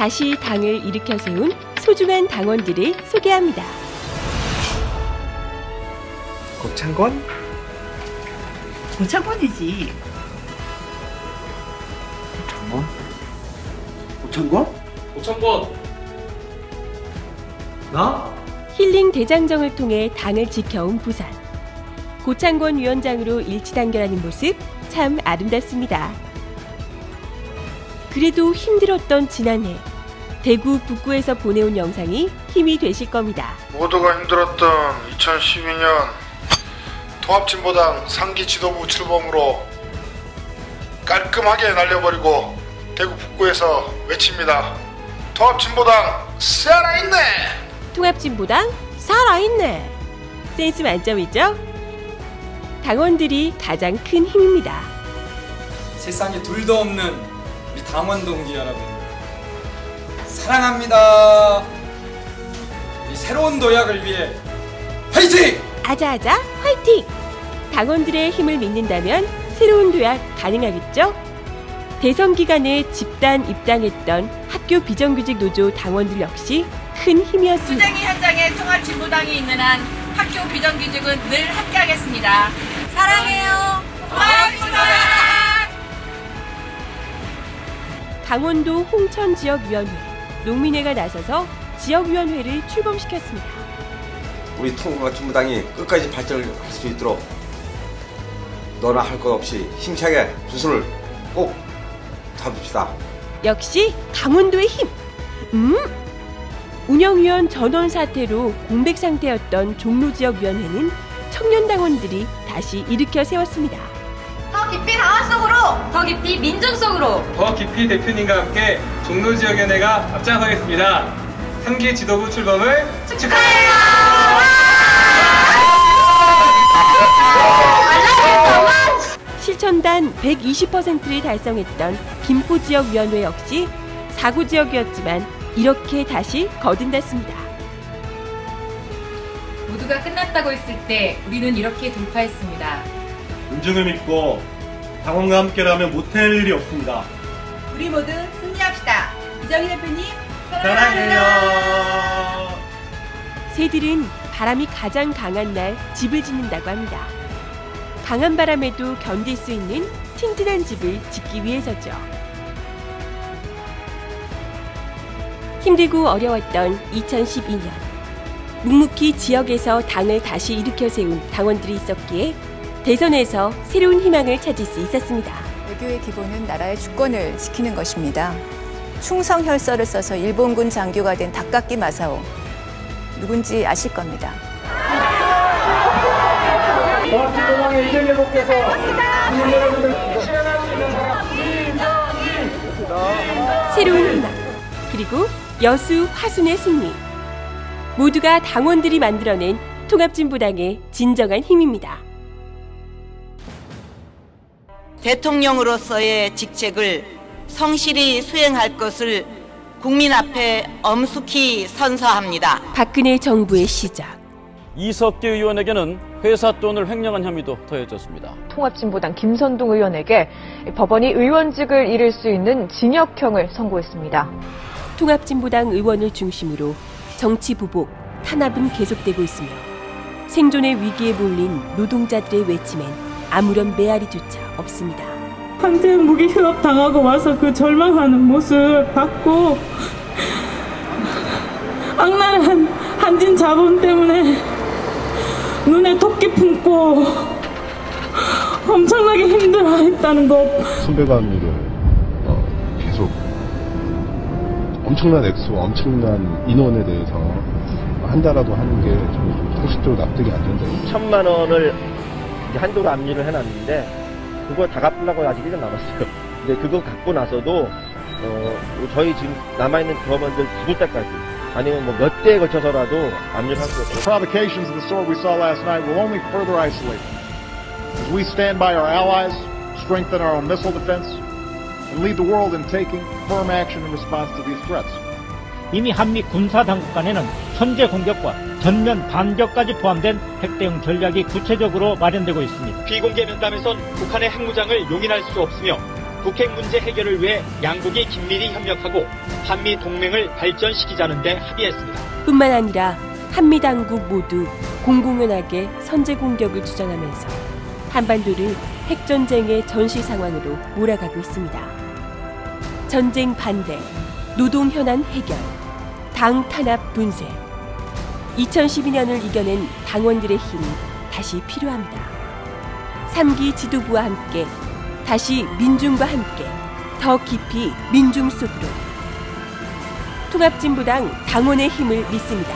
다시 당을 일으켜 세운 소중한 당원들을 소개합니다. 고창권? 고창권이지. 고창권? 고창권? 고창권 나? 힐링 대장정을 통해 당을 지켜온 부산. 고창권 위원장으로 일치단결하는 모습 참 아름답습니다. 그래도 힘들었던 지난해 대구 북구에서 보내온 영상이 힘이 되실 겁니다. 모두가 힘들었던 2012년 통합진보당 상기 지도부 출범으로 깔끔하게 날려버리고 대구 북구에서 외칩니다. 통합진보당 살아있네! 통합진보당 살아있네. 센스 만점이죠? 당원들이 가장 큰 힘입니다. 세상에 둘도 없는 우리 당원 동지 여러분 사랑합니다 이 새로운 도약을 위해 화이팅! 아자아자 화이팅! 당원들의 힘을 믿는다면 새로운 도약 가능하겠죠? 대선 기간에 집단 입당했던 학교 비정규직 노조 당원들 역시 큰 힘이었습니다. 투쟁이 현장에 통합진보당이 있는 한 학교 비정규직은 늘 함께하겠습니다. 사랑해요. 통합진보당! 강원도 홍천 지역위원회, 농민회가 나서서 지역위원회를 출범시켰습니다. 우리 통합진보당이 끝까지 발전을 할수 있도록 너나 할 것 없이 힘차게 두 손을 꼭 잡읍시다. 역시 강원도의 힘! 음! 운영위원 전원 사태로 공백 상태였던 종로 지역 위원회는 청년 당원들이 다시 일으켜 세웠습니다. 더 깊이 당원 속으로, 더 깊이 민중 속으로. 더 깊이 대표님과 함께 종로 지역위원회가 앞장서겠습니다. 3기 지도부 출범을 축하해요. 실천단 120%를 달성했던 김포 지역 위원회 역시 4구 지역이었지만 이렇게 다시 거듭났습니다. 모두가 끝났다고 했을 때 우리는 이렇게 돌파했습니다. 민중을 믿고 당원과 함께라면 못할 일이 없습니다. 우리 모두 승리합시다. 이정희 대표님 사랑해요. 새들은 바람이 가장 강한 날 집을 짓는다고 합니다. 강한 바람에도 견딜 수 있는 튼튼한 집을 짓기 위해서죠. 힘들고 어려웠던 2012년. 묵묵히 지역에서 당을 다시 일으켜 세운 당원들이 있었기에 대선에서 새로운 희망을 찾을 수 있었습니다. 외교의 기본은 나라의 주권을 지키는 것입니다. 충성 혈서를 써서 일본군 장교가 된 닭깎기 마사오. 누군지 아실 겁니다. 이재명 새로운 희망, 그리고 여수 화순의 승리. 모두가 당원들이 만들어낸 통합진보당의 진정한 힘입니다. 대통령으로서의 직책을 성실히 수행할 것을 국민 앞에 엄숙히 선서합니다. 박근혜 정부의 시작. 이석기 의원에게는 회사 돈을 횡령한 혐의도 더해졌습니다. 통합진보당 김선동 의원에게 법원이 의원직을 잃을 수 있는 징역형을 선고했습니다. 통합진보당 의원을 중심으로 정치 보복, 탄압은 계속되고 있으며 생존의 위기에 몰린 노동자들의 외침엔 아무런 메아리조차 없습니다. 한때 무기 휴업 당하고 와서 그 절망하는 모습 봤고 악랄한 한진 자본 때문에 눈에 토끼 품고 엄청나게 힘들어했다는 것. 선배관리를 어, 계속 엄청난 액수, 엄청난 인원에 대해서 한 달라도 하는 게 저는 상식적으로 납득이 안 된다. 천만 원을 이제 한도로 압류를 해놨는데 그거 다 갚으려고 아직 1년 남았어요. 근데 그거 갖고 나서도 어, 저희 지금 남아있는 법원들 죽을 때까지 아니면 뭐 몇 대에 걸쳐서라도 압류를 할수 없어요. Provocations of the sort we saw last night will only further isolate. As we stand by our allies, strengthen our own missile defense, and lead the world in taking firm action in response to these threats. 이미 한미 군사 당국 간에는 선제 공격과 전면 반격까지 포함된 핵 대응 전략이 구체적으로 마련되고 있습니다. 비공개 면담에선 북한의 핵무장을 용인할 수 없으며 북핵 문제 해결을 위해 양국이 긴밀히 협력하고 한미 동맹을 발전시키자는 데 합의했습니다. 뿐만 아니라 한미 당국 모두 공공연하게 선제 공격을 주장하면서 한반도를 핵전쟁의 전시 상황으로 몰아가고 있습니다. 전쟁 반대, 노동 현안 해결, 당 탄압 분쇄. 2012년을 이겨낸 당원들의 힘이 다시 필요합니다. 3기 지도부와 함께 다시 민중과 함께 더 깊이 민중 속으로 통합진보당 당원의 힘을 믿습니다.